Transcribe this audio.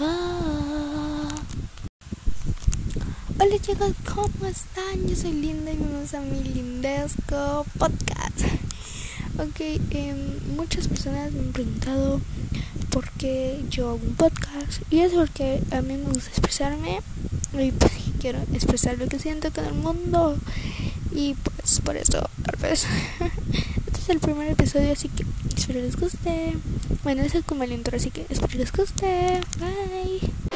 Hola chicos, ¿cómo están? Yo soy Linda y vamos a mi Lindesco Podcast. Ok, eh, muchas personas me han preguntado por qué yo hago un podcast. Y es porque a mí me gusta expresarme y pues quiero expresar lo que siento con el mundo. Y pues por eso, tal vez. es el primer episodio, así que espero les guste. Bueno, ese es como el intro, así que espero les guste. Bye.